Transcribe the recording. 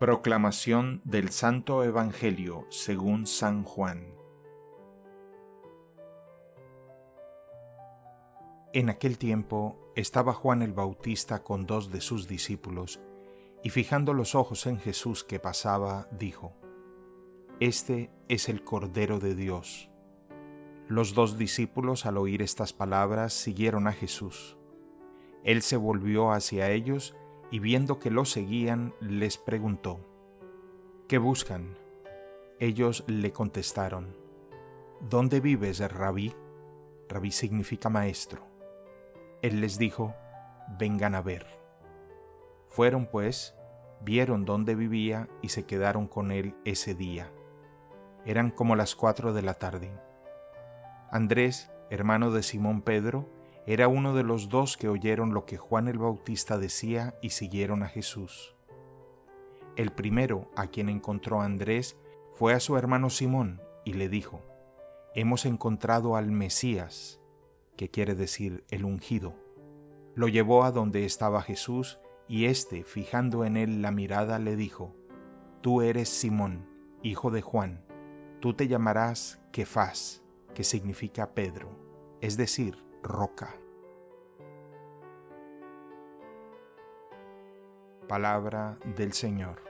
Proclamación del Santo Evangelio según San Juan. En aquel tiempo estaba Juan el Bautista con dos de sus discípulos, y fijando los ojos en Jesús que pasaba, dijo, Este es el Cordero de Dios. Los dos discípulos al oír estas palabras siguieron a Jesús. Él se volvió hacia ellos y viendo que lo seguían, les preguntó, ¿Qué buscan? Ellos le contestaron, ¿Dónde vives, rabí? Rabí significa maestro. Él les dijo, vengan a ver. Fueron pues, vieron dónde vivía y se quedaron con él ese día. Eran como las cuatro de la tarde. Andrés, hermano de Simón Pedro, era uno de los dos que oyeron lo que Juan el Bautista decía y siguieron a Jesús. El primero a quien encontró Andrés fue a su hermano Simón y le dijo, Hemos encontrado al Mesías, que quiere decir el ungido. Lo llevó a donde estaba Jesús y éste, fijando en él la mirada, le dijo, Tú eres Simón, hijo de Juan, tú te llamarás Kefas, que significa Pedro, es decir, roca. Palabra del Señor.